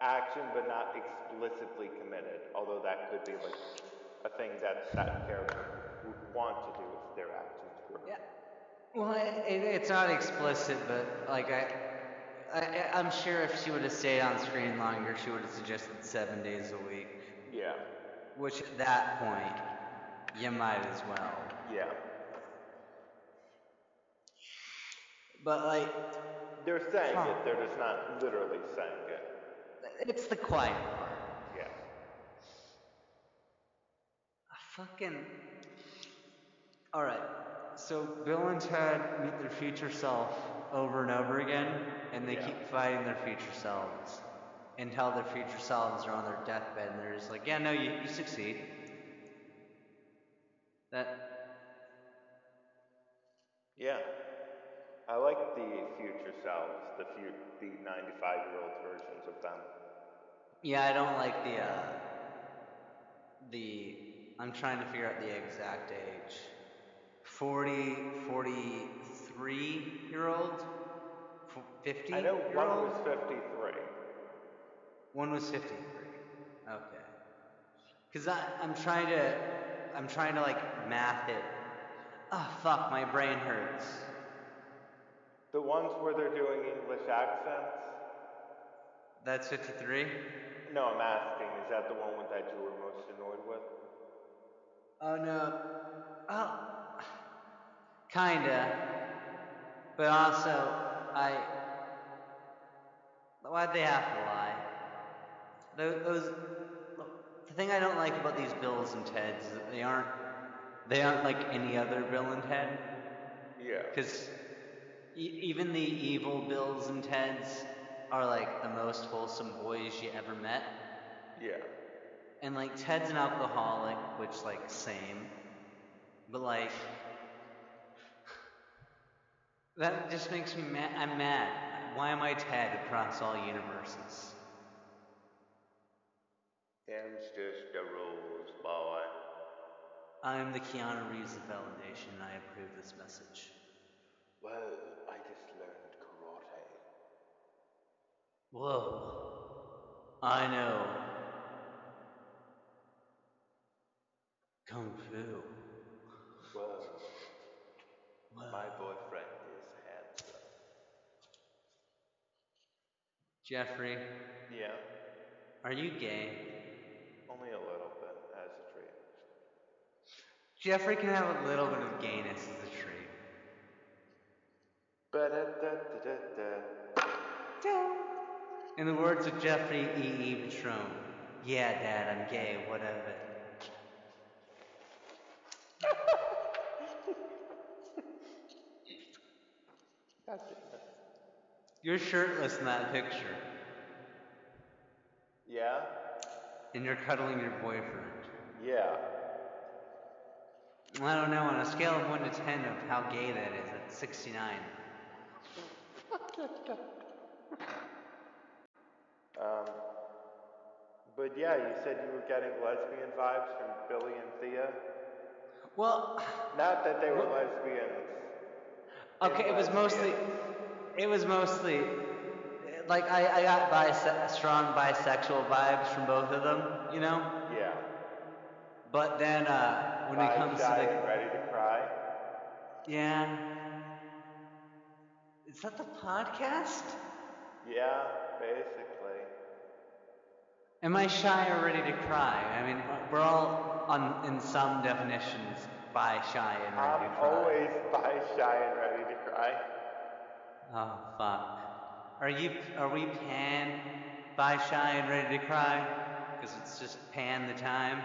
A: action but not explicitly committed although that could be like a thing that that character would want to do if their actions were
B: Yeah. Well, it, it, it's not explicit, but like I, I, I- I'm sure if she would have stayed on screen longer, she would have suggested seven days a week.
A: yeah
B: Which at that point, you might as well.
A: yeah
B: But like,
A: they're saying
B: Huh.
A: it they're just not literally saying it
B: it's the quiet part.
A: yeah A
B: Fucking. All right. So Bill and Ted meet their future self over and over again, and they
A: Yeah.
B: keep fighting their future selves until their future selves are on their deathbed, and they're just like, "Yeah, no, you you succeed." That
A: yeah i like the future selves the few the 95 year old versions of them
B: yeah, I don't like the uh the I'm trying to figure out the exact age. 40 43 year old? 50
A: i know
B: year
A: one
B: old?
A: was 53
B: One was 53. Okay. Cause I I'm trying to I'm trying to like math it. Oh fuck, my brain hurts.
A: The ones where they're doing English accents?
B: That's 53?
A: No, I'm asking, is that the one with that you were most annoyed with?
B: Oh no. Oh, kinda. But also, I. Why'd they have to lie? Those. The thing I don't like about these Bills and Teds is that they aren't. They aren't like any other Bill and Ted.
A: Yeah.
B: Because e- even the evil Bills and Teds are like the most wholesome boys you ever met.
A: Yeah.
B: And like Ted's an alcoholic, which like same. But like that just makes me mad. I'm mad. Why am I Ted across all universes?
A: Them's just the rules, boy.
B: I'm the Keanu Reeves of validation, and I approve this message.
A: Well, I just learned karate.
B: Whoa. I know. Kung Fu.
A: Whoa.
B: Whoa.
A: My boyfriend is handsome.
B: Jeffrey,
A: Yeah,
B: are you gay?
A: only a little bit as a treat.
B: Jeffrey can have a little bit of gayness as a treat. In the words of Jeffrey E. E. Patron, yeah, Dad, I'm gay, what of it?
A: God damn it.
B: You're shirtless in that picture,
A: Yeah?
B: and you're cuddling your boyfriend.
A: Yeah.
B: I don't know, on a scale of 1 to 10 of how gay that is, it's 69.
A: Um, but yeah, you said you were getting lesbian vibes from Billie and Thea.
B: Well,
A: Not that they were
B: Well-
A: lesbians.
B: okay, it was mostly, it was mostly, like, I, I got bise- strong bisexual vibes from both of them, you know?
A: Yeah.
B: But then, uh, when it comes to the,
A: ready to cry.
B: yeah. Is that the podcast?
A: Yeah, basically.
B: Am I shy or ready to cry? I mean, we're all on, in some definitions, bi, shy, and ready
A: I'm
B: to cry.
A: always bi, shy, and ready to cry.
B: Oh fuck. Are you? Are we pan, bi, shy, and ready to cry? Because it's just pan the time.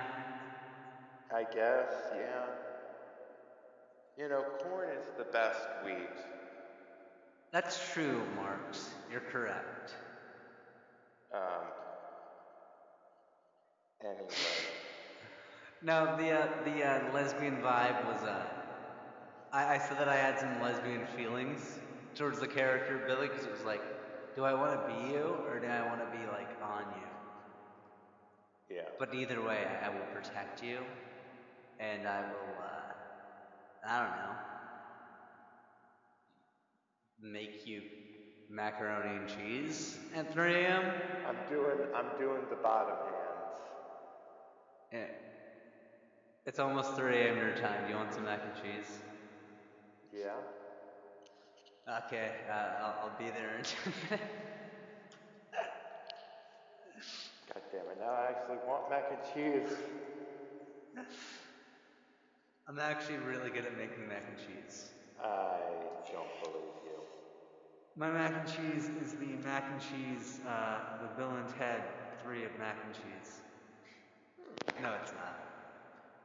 A: I guess, yeah. You know, corn is the best wheat.
B: That's true, Marx. You're correct.
A: Um. Anyway.
B: No, the uh, the uh, lesbian vibe was uh, I, I said that I had some lesbian feelings towards the character Billie because it was like, do I want to be you or do I want to be like on you?
A: Yeah.
B: But either way, I, I will protect you, and I will. Uh, I don't know. Make you macaroni and cheese at 3 a.m.
A: I'm doing I'm doing the bottom hands.
B: Eh, It's almost 3 a.m. your time. Do you want some mac and cheese?
A: Yeah.
B: Okay, uh, I'll, I'll be there in 10 minutes.
A: God damn it. Now I actually want mac and cheese.
B: I'm actually really good at making mac and cheese.
A: I don't believe you.
B: My mac and cheese is the mac and cheese, uh, the Bill and Ted 3 of mac and cheese. No, it's not.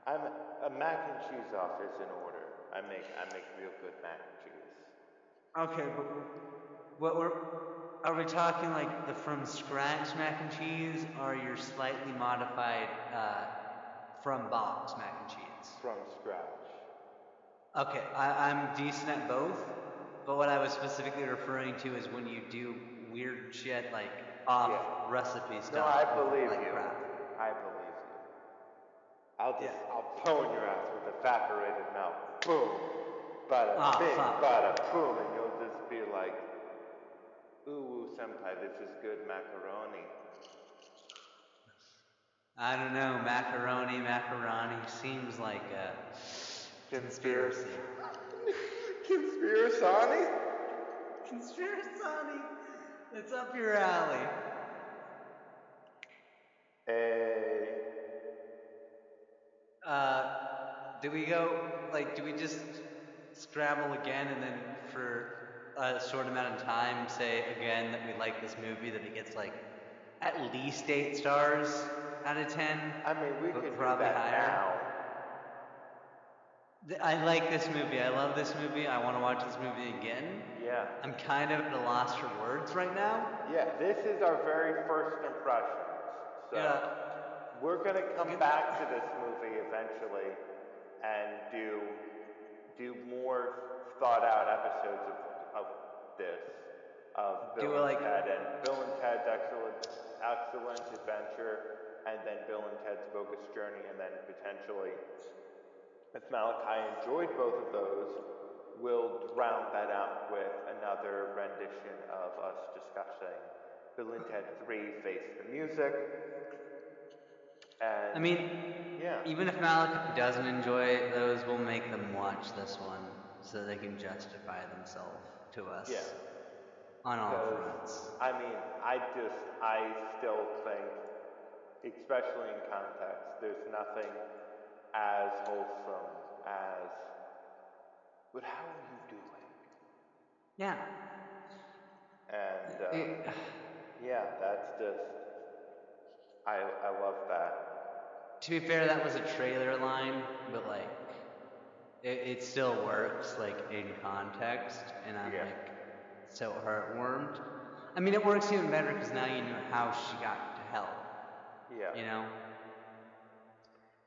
A: I'm a mac and cheese off is in order. I make I make real good mac and cheese.
B: Okay, but what we're are we talking like the from scratch mac and cheese or your slightly modified uh, from box mac and cheese?
A: From scratch.
B: Okay, I, I'm decent at both, but what I was specifically referring to is when you do weird shit like off
A: Yeah.
B: recipe stuff.
A: No, I believe
B: like,
A: you.
B: crap.
A: I believe you. I'll just
B: Yeah.
A: I'll pwn your ass with evaporated milk. Boom. Bada
B: Ah,
A: bing,
B: fuck.
A: bada boom, and you'll just be like, ooh, ooh, senpai, this is good macaroni.
B: I don't know. Macaroni, macaroni seems like a conspiracy.
A: Conspirasani?
B: Conspiracy. It's up your alley.
A: A.
B: Uh, do we go like? Do we just scramble again and then for a short amount of time say again that we like this movie that it gets like at least eight stars out of ten?
A: I mean, we could do
B: probably
A: that
B: higher.
A: now.
B: I like this movie. I love this movie. I want to watch this movie again.
A: Yeah.
B: I'm kind of at a loss for words right now.
A: Yeah, this is our very first impressions. So
B: Yeah.
A: we're gonna come back to this movie eventually and do do more thought out episodes of, of this of Bill
B: it
A: and
B: like-
A: Ted and Bill and Ted's excellent excellent adventure and then Bill and Ted's bogus journey and then potentially if Malachi enjoyed both of those, we'll round that out with another rendition of us discussing Bill and Ted 3 Face the Music. And
B: I mean,
A: yeah,
B: even if Malachi doesn't enjoy those, we'll make them watch this one so they can justify themselves to us.
A: Yeah.
B: On all fronts.
A: I mean, I just, I still think, especially in context, there's nothing as wholesome as, but how are you doing?
B: Yeah.
A: And uh,
B: It-
A: yeah, that's just, I, I love that.
B: to be fair, that was a trailer line, but like, it, it still works like in context, and I'm
A: Yeah.
B: like so heartwarmed. I mean, it works even better because now you know how she got to hell.
A: Yeah.
B: You know?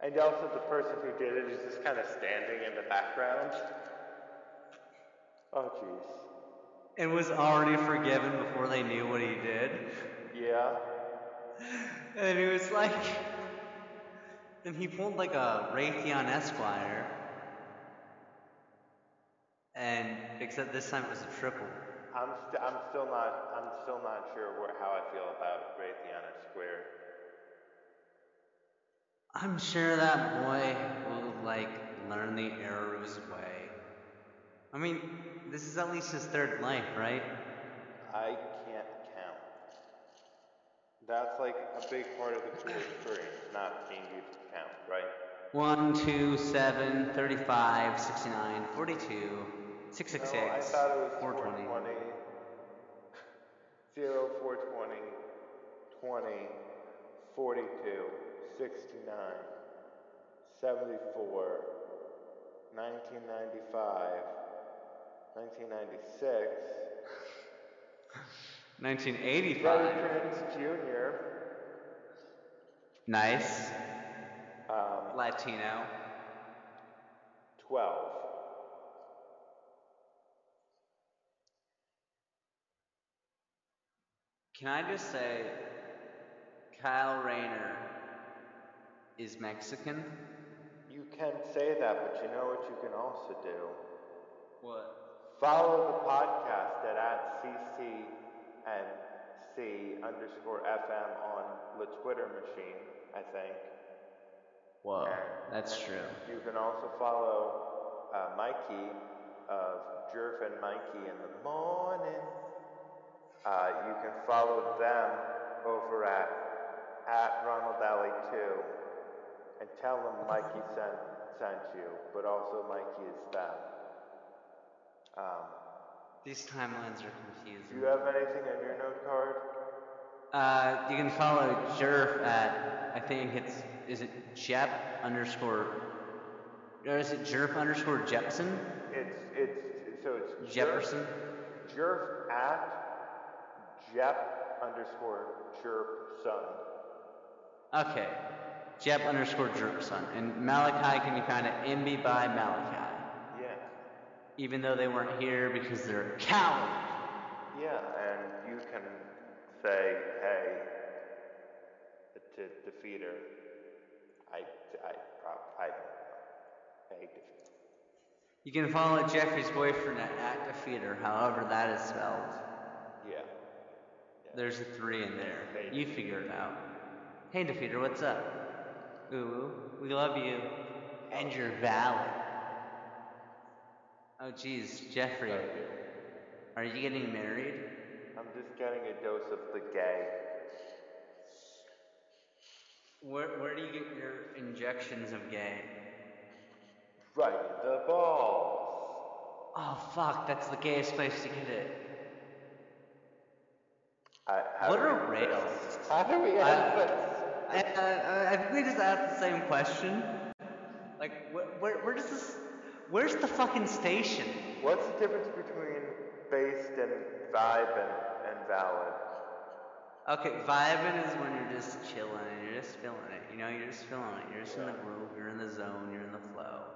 A: And also the person who did it is just kind of standing in the background. Oh jeez.
B: And was already forgiven before they knew what he did.
A: Yeah.
B: And he was like, and he pulled like a Raytheon Esquire, and except this time it was a triple.
A: I'm st- I'm still not I'm still not sure where how I feel about Raytheon Square.
B: I'm sure that boy will like learn the error of his way. I mean, this is at least his third life, right?
A: I can't count. That's like a big part of the cool experience, not being able to count, right?
B: 1, 2, 7, 35, 69, 42,
A: No,
B: 666,
A: I thought it was
B: 420.
A: 420. 0, 420, 20, 42, 69, 74, 1995, 1996,
B: 1985.
A: Freddie Prinze Jr.,
B: Nice.
A: um,
B: Latino.
A: 12.
B: Can I just say, Kyle Rayner is Mexican?
A: You can say that, but you know what you can also do?
B: What?
A: Follow the podcast at, at CCNC underscore FM on the Twitter machine, I think.
B: Whoa,
A: And-
B: that's
A: and
B: true.
A: You can also follow uh, Mikey of Jerf and Mikey in the morning. Uh, you can follow them over at at Ronald Alley 2 and tell them Mikey sent sent you, but also Mikey is them. Um,
B: These timelines are confusing.
A: do you have anything on your note card?
B: Uh, you can follow Jerf at, I think it's, is it Jep underscore, or is it Jerf underscore Jepson?
A: It's it's so it's Jerf-
B: Jefferson?
A: Jerf at Jep underscore Jerp son.
B: Okay. Jep underscore Jerpson. And Malachi can be found at MB by Malachi.
A: Yeah.
B: Even though they weren't here because they're a coward.
A: Yeah, and you can say, hey, to defeater. I, I, I. Hey, defeater.
B: You can follow Jeffrey's boyfriend at, at Defeater, however that is spelled.
A: Yeah.
B: There's a three in there. You figure it out. Hey, Defeater, what's up? Ooh, we love you. And you're valid. Oh, geez, Jeffrey, are you getting married?
A: I'm just getting a dose of the gay.
B: Where, where do you get your injections of gay?
A: Right in the balls.
B: Oh, fuck, that's the gayest place to get it.
A: I,
B: What are rails?
A: How do we end
B: I-? I, I, I think we just asked the same question. Like, where, where, where does this. Where's the fucking station?
A: What's the difference between based and vibe and, and valid?
B: Okay, vibing is when you're just chilling and you're just feeling it. You know, you're just feeling it. You're just in the groove, you're in the zone, you're in the flow.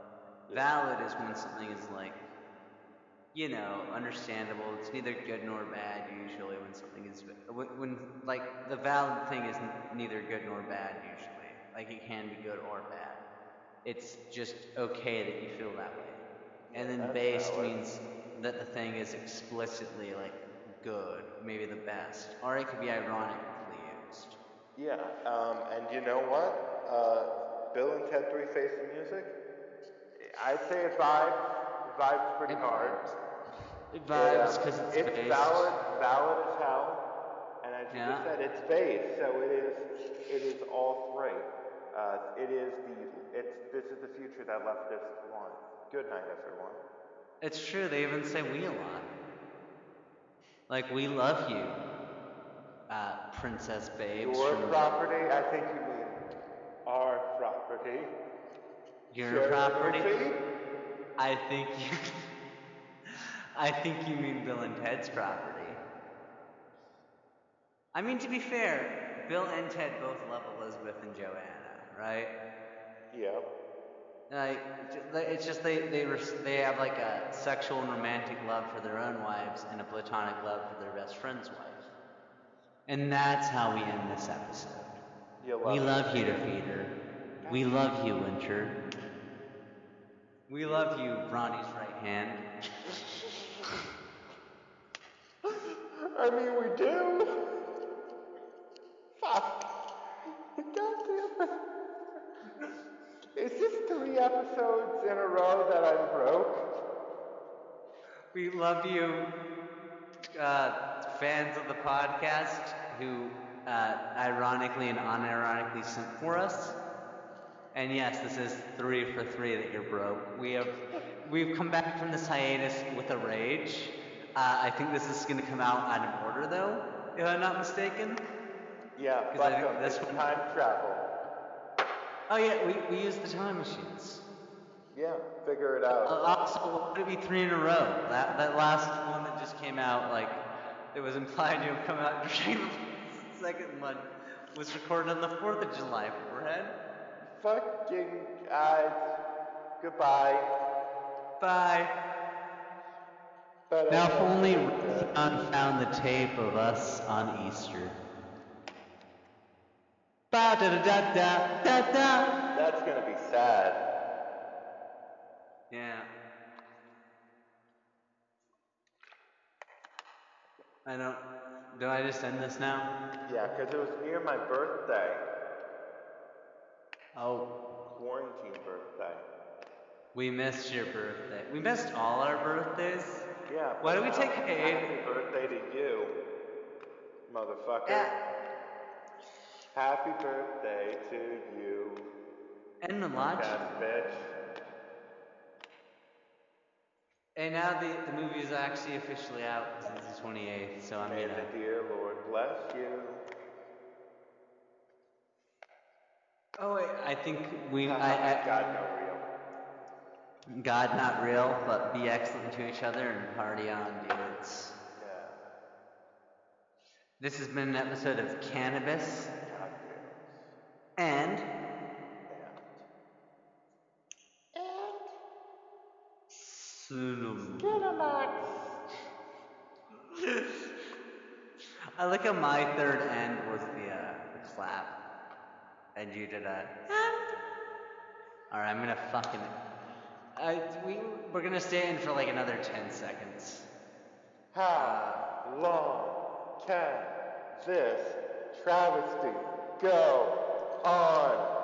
A: Yeah.
B: Valid is when something is like, you know, understandable. It's neither good nor bad usually when something is when, when like the valid thing is neither good nor bad usually. Like it can be good or bad. It's just okay that you feel that way. And then
A: that's
B: based
A: valid.
B: means that the thing is explicitly like good, maybe the best, or it could be ironically used.
A: Yeah, um, and you know what? Uh, Bill and Ted 3 Face the Music? I'd say vibes. It vibes pretty
B: It
A: hard.
B: It, vibes because it's,
A: it's
B: based.
A: valid, valid as hell. And as you
B: Yeah.
A: just said, it's based, so it is, it is all three. Uh, it is the, it's, this is the future that leftists want. Good night, everyone.
B: It's true. They even say we a lot. Like we love you, uh, Princess Babes.
A: Your property, I think you mean our property.
B: your
A: Share the
B: property. I think you. I think you mean Bill and Ted's property. I mean, to be fair, Bill and Ted both love Elizabeth and Joanna, right?
A: Yeah.
B: Like, it's just they they res- they have like a sexual and romantic love for their own wives and a platonic love for their best friend's wife, and that's how we end this episode.
A: You
B: we
A: love
B: love you, Defeater. We love you, Winter. We love you, Ronnie's right hand.
A: I mean, we do. Fuck. God damn it. Is this three episodes in a row that I'm broke?
B: We love you, uh, fans of the podcast who uh, ironically and unironically sent for us. And yes, this is three for three that you're broke. We have we've come back from this hiatus with a rage. Uh, I think this is going to come out out of order, though, if I'm not mistaken.
A: Yeah, fuck
B: I think this one-
A: time travel.
B: Oh yeah, we, we used the time machines.
A: Yeah, figure it
B: Uh,
A: out.
B: also, why would it be three in a row? That that last one that just came out, like, it was implied to have come out during the second one, was recorded on the 4th of July, Forehead.
A: Fucking guys. Goodbye.
B: Bye. Now, if only Raytheon found the tape of us on Easter. Ba da da da da da da.
A: That's gonna be sad.
B: Yeah. I don't. Do I just end this now?
A: Yeah, 'cause it was near my birthday.
B: Oh,
A: Quarantine birthday.
B: we missed your birthday. We missed all our birthdays.
A: Yeah.
B: Why don't we take a-
A: Happy birthday to you, motherfucker.
B: Yeah.
A: Happy birthday to you,
B: And Malachi.
A: podcast bitch.
B: And now the, the movie is actually officially out because it's the 28th, so I'm
A: May
B: gonna.
A: the dear Lord bless you.
B: Oh wait, I think we.
A: God,
B: I, I,
A: God, no real.
B: God not real, but be excellent to each other and party on, dudes.
A: Yeah.
B: This has been an episode of Cannabis and. Cinema. I like how my third end was the uh, the clap, and you did a. All right, I'm gonna fucking. I we we're gonna stay in for like another ten seconds.
A: How long can this travesty go on